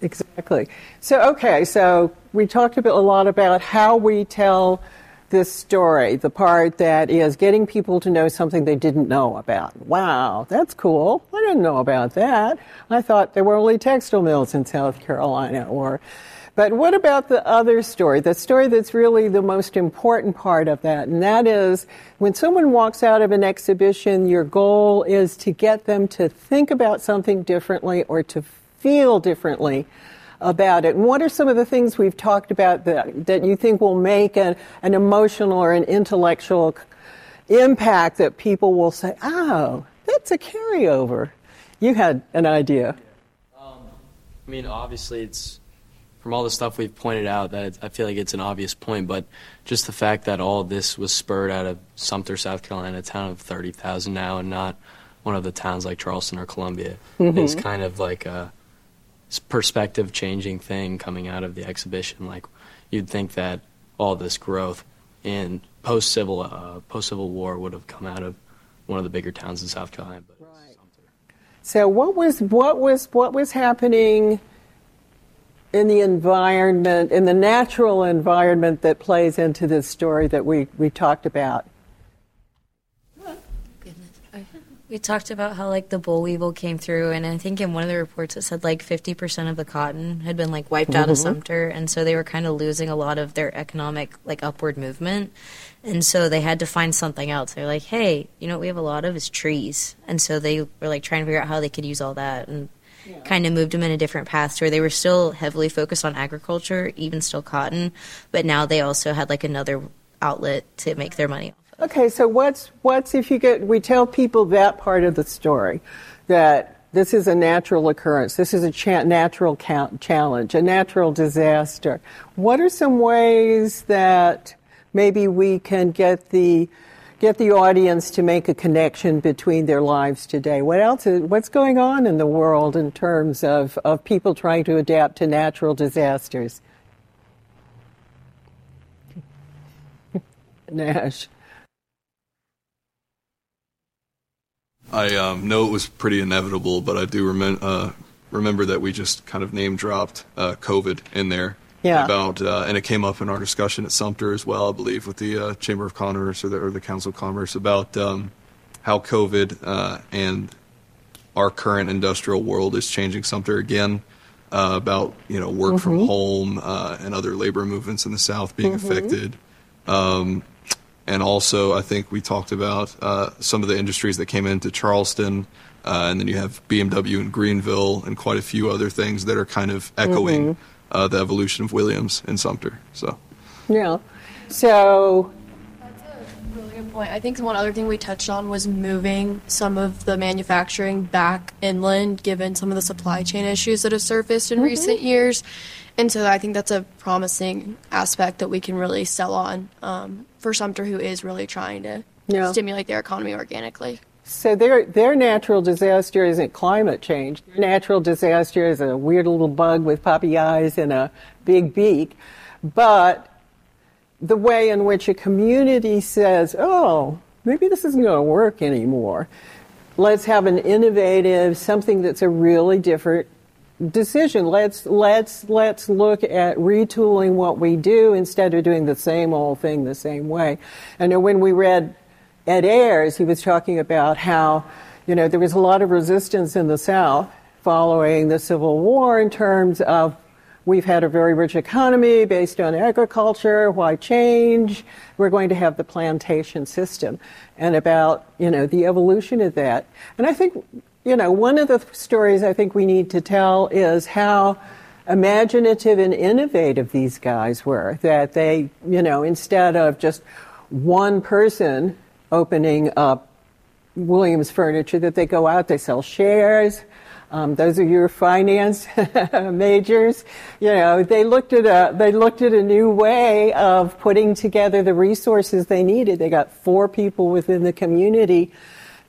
Exactly. So, okay, so we talked a, bit, a lot about how we tell this story, the part that is getting people to know something they didn't know about. Wow, that's cool. I didn't know about that. I thought there were only textile mills in South Carolina or but what about the other story, the story that's really the most important part of that? And that is when someone walks out of an exhibition, your goal is to get them to think about something differently or to feel differently about it. And what are some of the things we've talked about that, that you think will make an, an emotional or an intellectual impact that people will say, oh, that's a carryover? You had an idea. Um, I mean, obviously, it's from all the stuff we've pointed out that I feel like it's an obvious point, but just the fact that all this was spurred out of Sumter, South Carolina, a town of 30,000 now, and not one of the towns like Charleston or Columbia, is kind of like a perspective changing thing coming out of the exhibition. Like, you'd think that all this growth in post civil uh, post civil war would have come out of one of the bigger towns in South Carolina, but So what was what was what was happening in the environment, in the natural environment that plays into this story that we, we talked about? We talked about how like the boll weevil came through, and I think in one of the reports it said like 50% of the cotton had been like wiped out of mm-hmm. Sumter, and so they were kind of losing a lot of their economic like upward movement, and so they had to find something else. They're like, hey, you know what we have a lot of is trees, and so they were like trying to figure out how they could use all that, and kind of moved them in a different path where they were still heavily focused on agriculture, even still cotton, but now they also had like another outlet to make their money. Off. Okay, so what's what's if you get we tell people that part of the story that this is a natural occurrence, this is a cha- natural count- challenge, a natural disaster. What are some ways that maybe we can get the get the audience to make a connection between their lives today. What else? Is, what's going on in the world in terms of, of people trying to adapt to natural disasters? [laughs] Nash. I um, know it was pretty inevitable, but I do remem- uh, remember that we just kind of name dropped uh, COVID in there. Yeah. About uh, and it came up in our discussion at Sumter as well, I believe, with the uh, Chamber of Commerce or the, or the Council of Commerce about um, how COVID uh, and our current industrial world is changing Sumter again. Uh, about you know work from Mhm. home uh, and other labor movements in the South being Mhm. affected. Um, and also, I think we talked about uh, some of the industries that came into Charleston, uh, and then you have BMW in Greenville, and quite a few other things that are kind of echoing Mhm. Uh, the evolution of Williams and Sumter. So, Yeah. So, that's a Really good point. I think one other thing we touched on was moving some of the manufacturing back inland, given some of the supply chain issues that have surfaced in Mhm. recent years. And so I think that's a promising aspect that we can really sell on um, for Sumter, who is really trying to Yeah. stimulate their economy organically. So their their natural disaster isn't climate change. Their natural disaster is a weird little bug with poppy eyes and a big beak, but the way in which a community says, "Oh, maybe this isn't going to work anymore. Let's have an innovative something that's a really different decision. Let's let's let's look at retooling what we do instead of doing the same old thing the same way." Know when we read Ed Ayers, he was talking about how you know there was a lot of resistance in the South following the Civil War in terms of we've had a very rich economy based on agriculture. Why change? We're going to have the plantation system, and about you know the evolution of that. And I think you know one of the stories I think we need to tell is how imaginative and innovative these guys were. That they you know instead of just one person opening up Williams Furniture that they go out, they sell shares. Um, those are your finance [laughs] majors. You know, they looked at a they looked at a new way of putting together the resources they needed. They got four people within the community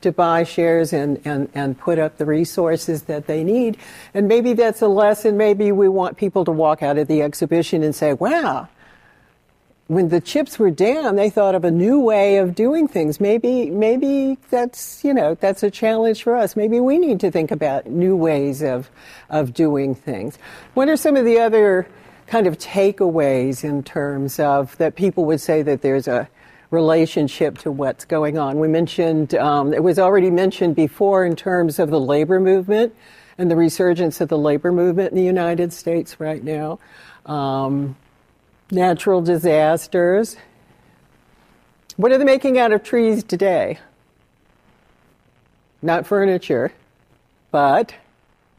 to buy shares and, and, and put up the resources that they need. And maybe that's a lesson. Maybe we want people to walk out of the exhibition and say, wow, when the chips were down, they thought of a new way of doing things. Maybe, maybe that's you know that's a challenge for us. Maybe we need to think about new ways of of doing things. What are some of the other kind of takeaways in terms of that people would say that there's a relationship to what's going on? We mentioned um, it was already mentioned before in terms of the labor movement and the resurgence of the labor movement in the United States right now. Um, natural disasters. What are they making out of trees today? Not furniture, but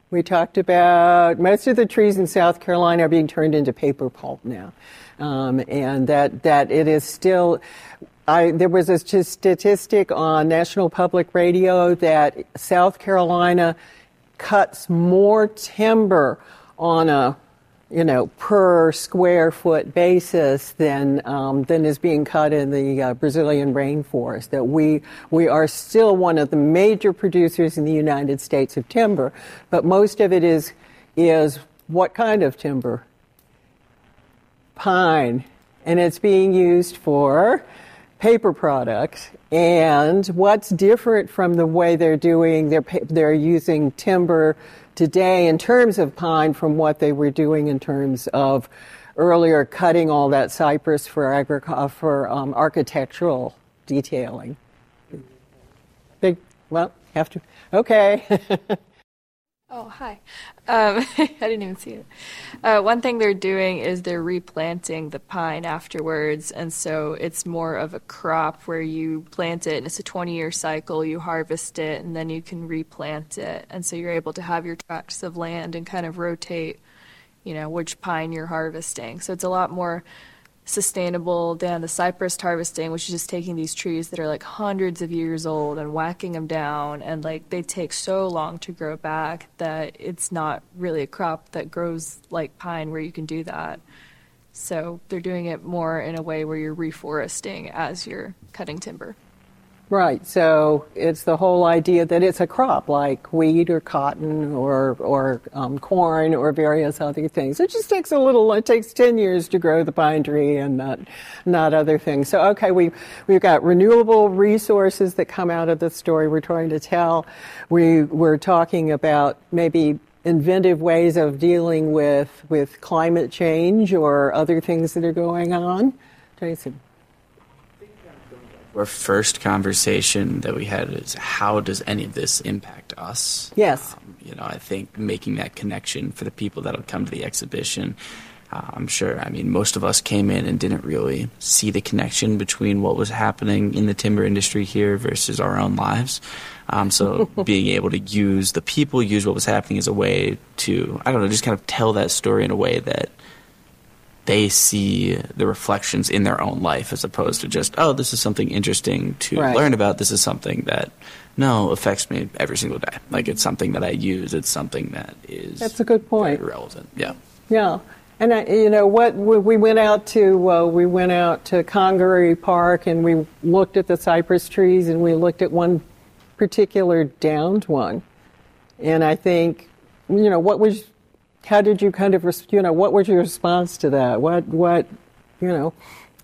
we talked about most of the trees in South Carolina are being turned into paper pulp now, um, and that that it is still. I, there was a statistic on National Public Radio that South Carolina cuts more timber on a you know, per square foot basis than um, than is being cut in the uh, Brazilian rainforest. That we we are still one of the major producers in the United States of timber, but most of it is is what kind of timber? Pine, and it's being used for paper products. And what's different from the way they're doing they're they're using timber today in terms of pine from what they were doing in terms of earlier cutting all that cypress for agric- for um, architectural detailing. Big, well, have to. Okay. [laughs] Oh, hi. Um, [laughs] I didn't even see it. Uh, one thing they're doing is they're replanting the pine afterwards, and so it's more of a crop where you plant it, and it's a 20 year cycle. You harvest it, and then you can replant it, and so you're able to have your tracts of land and kind of rotate, you know, which pine you're harvesting. So it's a lot more sustainable than the cypress harvesting, which is just taking these trees that are like hundreds of years old and whacking them down, and like they take so long to grow back that it's not really a crop that grows like pine where you can do that. So they're doing it more in a way where you're reforesting as you're cutting timber. Right. So it's the whole idea that it's a crop like wheat or cotton or or um, corn or various other things. It just takes a little. It takes ten years to grow the pine tree and not not other things. So okay, we we've got renewable resources that come out of the story we're trying to tell. We we're talking about maybe inventive ways of dealing with with climate change or other things that are going on. Jason. Our first conversation that we had is how does any of this impact us? Yes. Um, you know, I think making that connection for the people that'll come to the exhibition. Uh, I'm sure, I mean, most of us came in and didn't really see the connection between what was happening in the timber industry here versus our own lives. Um, so [laughs] being able to use the people, use what was happening as a way to, I don't know, just kind of tell that story in a way that they see the reflections in their own life as opposed to just, oh, this is something interesting to Right. learn about. This is something that, no, affects me every single day. Like it's something that I use. It's something that is That's a good point. relevant. Yeah. Yeah, and I, you know what? We we went out to uh, we went out to Congaree Park and we looked at the cypress trees and we looked at one particular downed one, and I think you know what was how did you kind of you know what was your response to that? What what you know?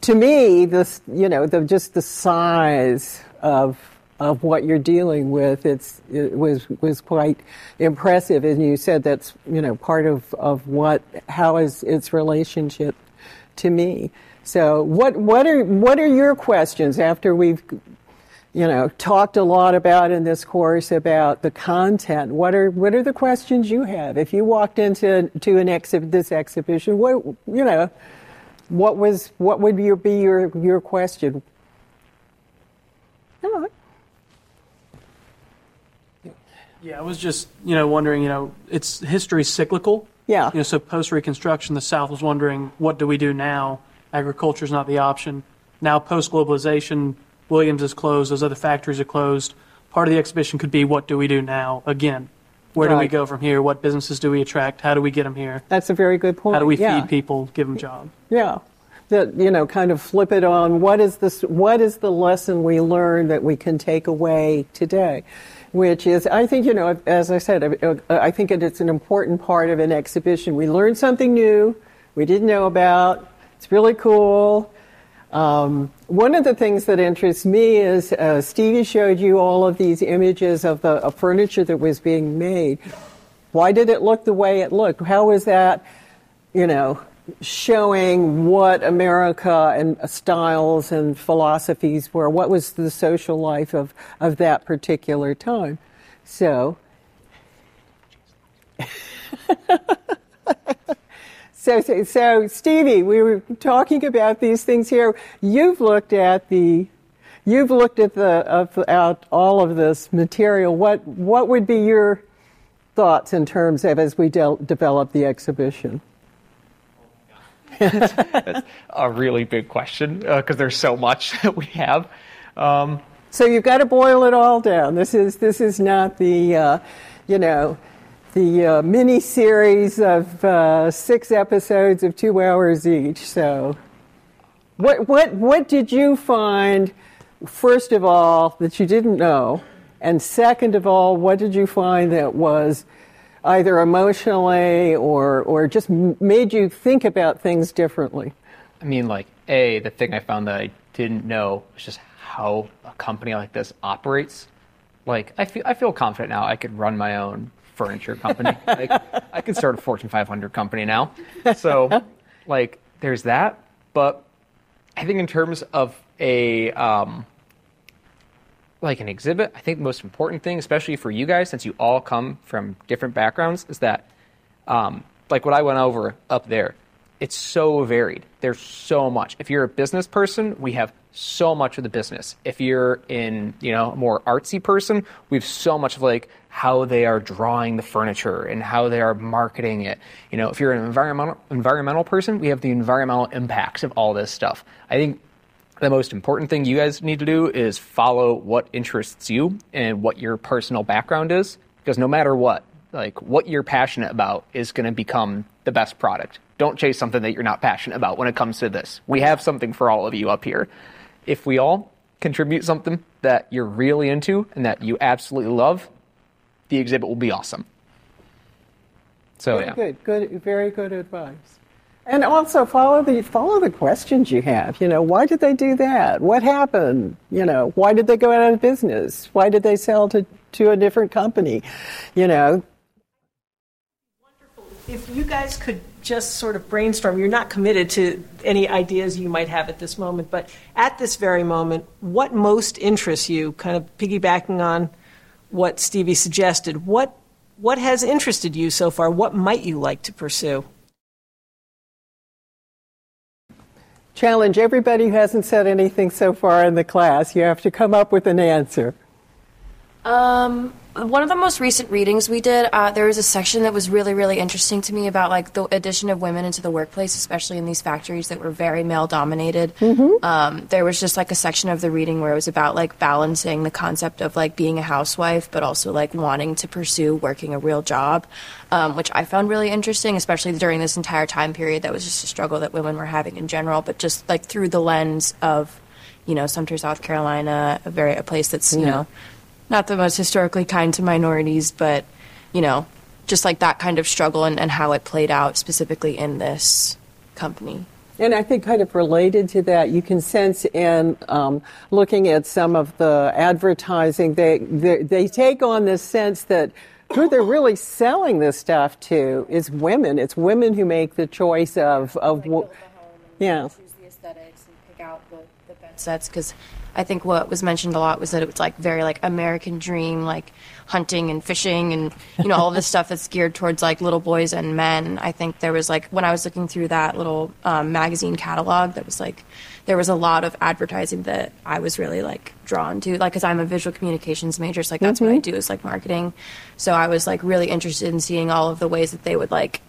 To me, this you know the just the size of of what you're dealing with it's it was was quite impressive and you said that's you know part of of what how is its relationship to me so what what are what are your questions after we've you know talked a lot about in this course about the content what are what are the questions you have if you walked into to an exhibit this exhibition what you know what was what would your be your your question All right. Yeah, I was just, you know, wondering, you know, it's history cyclical. Yeah. You know, so post Reconstruction, the South was wondering, what do we do now? Agriculture is not the option. Now, post globalization, Williams is closed, those other factories are closed. Part of the exhibition could be, what do we do now? Again, where do we go from here? What businesses do we attract? How do we get them here? That's a very good point. How do we yeah. feed people, give them jobs? Yeah. That you know, kind of flip it on. What is this? What is the lesson we learned that we can take away today? Which is, I think, you know, as I said, I- I think it's an important part of an exhibition. We learn something new we didn't know about. It's really cool. Um, one of the things that interests me is uh, Stevie showed you all of these images of the of furniture that was being made. Why did it look the way it looked? How was that, you know, showing what America and styles and philosophies were? What was the social life of, of that particular time? So, [laughs] So, so, so, Stevie, we were talking about these things here. You've looked at the, you've looked at the, of, out all of this material. What, what would be your thoughts in terms of as we de- develop the exhibition? That's a really big question because there's so much [laughs] that we have. Um, So you've got to boil it all down. This is this is not the, uh, you know, the uh, mini series of uh, six episodes of two hours each. So, what what what did you find? First of all, that you didn't know, and second of all, what did you find that was either emotionally or or just made you think about things differently? I mean, like, A, the thing I found that I didn't know was just how a company like this operates. Like, I feel, I feel confident now I could run my own furniture company. [laughs] like, I could start a Fortune 500 company now. So, like, there's that. But I think in terms of a, um, like an exhibit, I think the most important thing, especially for you guys, since you all come from different backgrounds, is that, um, like what I went over up there, it's so varied. There's so much. If you're a business person, we have so much of the business. If you're in, you know, a more artsy person, we have so much of like how they are drawing the furniture and how they are marketing it. You know, if you're an environmental environmental person, we have the environmental impacts of all this stuff. I think the most important thing you guys need to do is follow what interests you and what your personal background is because no matter what like what you're passionate about is going to become the best product don't chase something that you're not passionate about when it comes to this we have something for all of you up here if we all contribute something that you're really into and that you absolutely love, the exhibit will be awesome. So very yeah. good, good, very good advice. And also follow the follow the questions you have. You know, why did they do that? What happened? You know, why did they go out of business? Why did they sell to to a different company? You know, Wonderful. If you guys could just sort of brainstorm, you're not committed to any ideas you might have at this moment, but at this very moment, what most interests you, kind of piggybacking on what Stevie suggested, what, what has interested you so far? What might you like to pursue? challenge everybody who hasn't said anything so far in the class. You have to come up with an answer. Um, one of the most recent readings we did, uh, there was a section that was really, really interesting to me about like the addition of women into the workplace, especially in these factories that were very male dominated. Um, there was just like a section of the reading where it was about like balancing the concept of like being a housewife, but also like wanting to pursue working a real job, um, which I found really interesting, especially during this entire time period. That was just a struggle that women were having in general, but just like through the lens of, you know, Sumter, South Carolina, a very a place that's you Yeah. know not the most historically kind to minorities, but you know, just like that kind of struggle and, and how it played out specifically in this company. And I think, kind of related to that, you can sense in um, looking at some of the advertising, they, they they take on this sense that who they're really selling this stuff to is women. It's women who make the choice of of wo- yeah. choose the aesthetics and pick out the, the bed sets because I think what was mentioned a lot was that it was like very like American dream, like hunting and fishing and you know all this [laughs] stuff that's geared towards like little boys and men. I think there was like when I was looking through that little um, magazine catalog, that was like there was a lot of advertising that I was really like drawn to, like because I'm a visual communications major, so like that's what I do is like marketing. So I was like really interested in seeing all of the ways that they would like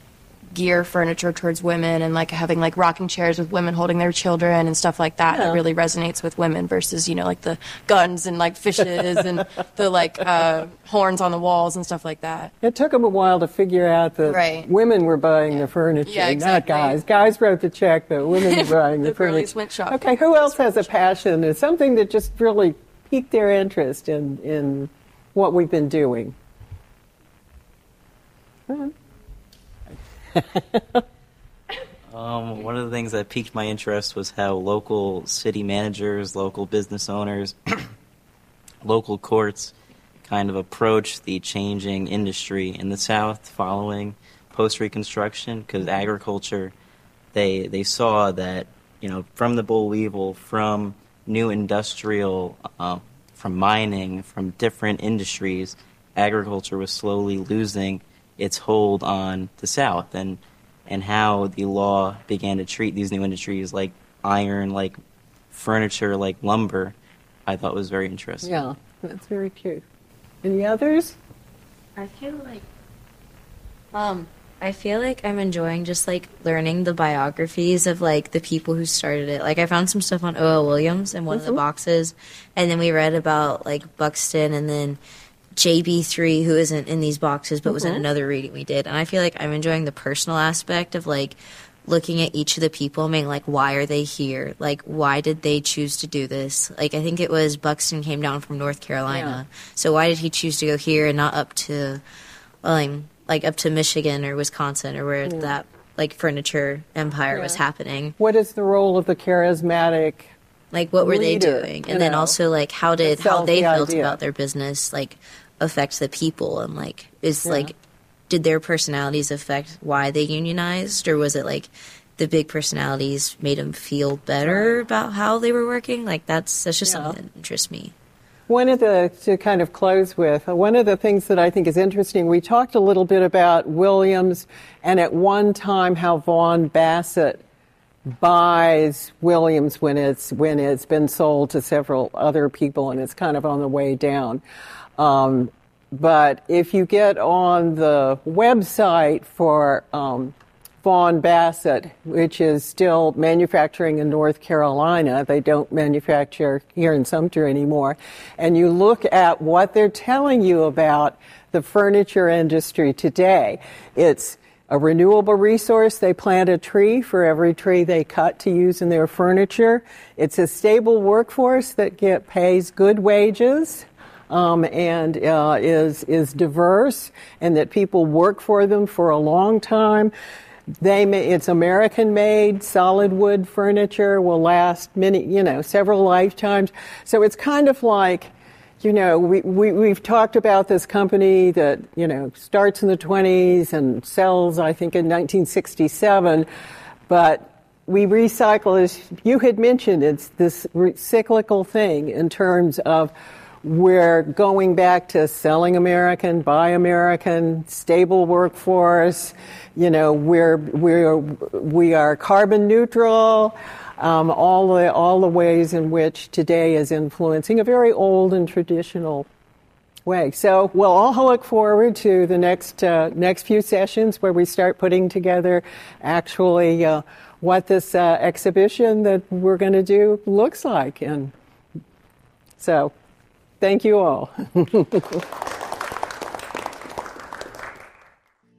gear furniture towards women and like having like rocking chairs with women holding their children and stuff like that. Yeah. It really resonates with women versus you know like the guns and like fishes and [laughs] the like uh, horns on the walls and stuff like that. It took them a while to figure out that Right. women were buying the furniture, Yeah, not exactly. guys. Guys wrote the check, but women were [laughs] buying the, The furniture. went shopping. Okay, who else has a passion? It's something that just really piqued their interest in, in what we've been doing. [laughs] Um, one of the things that piqued my interest was how local city managers, local business owners, [clears throat] local courts kind of approach the changing industry in the South following post Reconstruction because agriculture, they, they saw that, you know, from the boll weevil, from new industrial, uh, from mining, from different industries, agriculture was slowly losing its hold on the South. And and how the law began to treat these new industries like iron, like furniture, like lumber, I thought was very interesting. Yeah, that's very cute. Any others? I feel like um I feel like I'm enjoying just like learning the biographies of like the people who started it. Like I found some stuff on O.L. Williams in one of the Mhm. boxes and then we read about like Buxton and then JB3 who isn't in these boxes but was in another reading we did. And I feel like I'm enjoying the personal aspect of like looking at each of the people being like why are they here? Like why did they choose to do this? Like I think it was Buxton came down from North Carolina. So why did he choose to go here and not up to um, like up to Michigan or Wisconsin or where Yeah. that like furniture empire was happening. What is the role of the charismatic? Like what were they doing? And then know, also like how did how they felt about their business like affect the people and like is Yeah. like did their personalities affect why they unionized or was it like the big personalities made them feel better about how they were working? Like that's that's just Yeah. something that interests me. One of the, to kind of close with, uh, one of the things that I think is interesting, we talked a little bit about Williams and at one time how Vaughan Bassett buys Williams when it's, when it's been sold to several other people and it's kind of on the way down. Um, but if you get on the website for um, Vaughan Bassett, which is still manufacturing in North Carolina, they don't manufacture here in Sumter anymore, and you look at what they're telling you about the furniture industry today, it's a renewable resource. They plant a tree for every tree they cut to use in their furniture. It's a stable workforce that get pays good wages. Um, and uh, is is diverse, and that people work for them for a long time. They may, it's American made, solid wood furniture will last many, you know, several lifetimes. So it's kind of like you know, we, we, we've talked about this company that, you know, starts in the 20s and sells, I think, in 1967, but we recycle, as you had mentioned, it's this cyclical thing in terms of we're going back to selling American, buy American, stable workforce. You know, we're, we're, we are carbon neutral um, all the all the ways in which today is influencing a very old and traditional way. So we'll all look forward to the next uh, next few sessions where we start putting together actually uh, what this uh, exhibition that we're going to do looks like. And so, thank you all.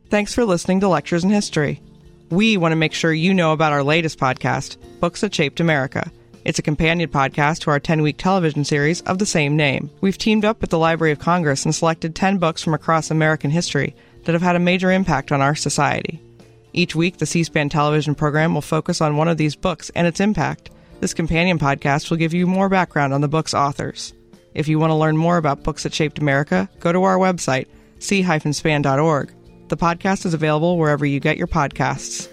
Thanks for listening to Lectures in History. We want to make sure you know about our latest podcast, Books That Shaped America. It's a companion podcast to our 10 week television series of the same name. We've teamed up with the Library of Congress and selected 10 books from across American history that have had a major impact on our society. Each week, the C SPAN television program will focus on one of these books and its impact. This companion podcast will give you more background on the book's authors. If you want to learn more about books that shaped America, go to our website, c-span.org. The podcast is available wherever you get your podcasts.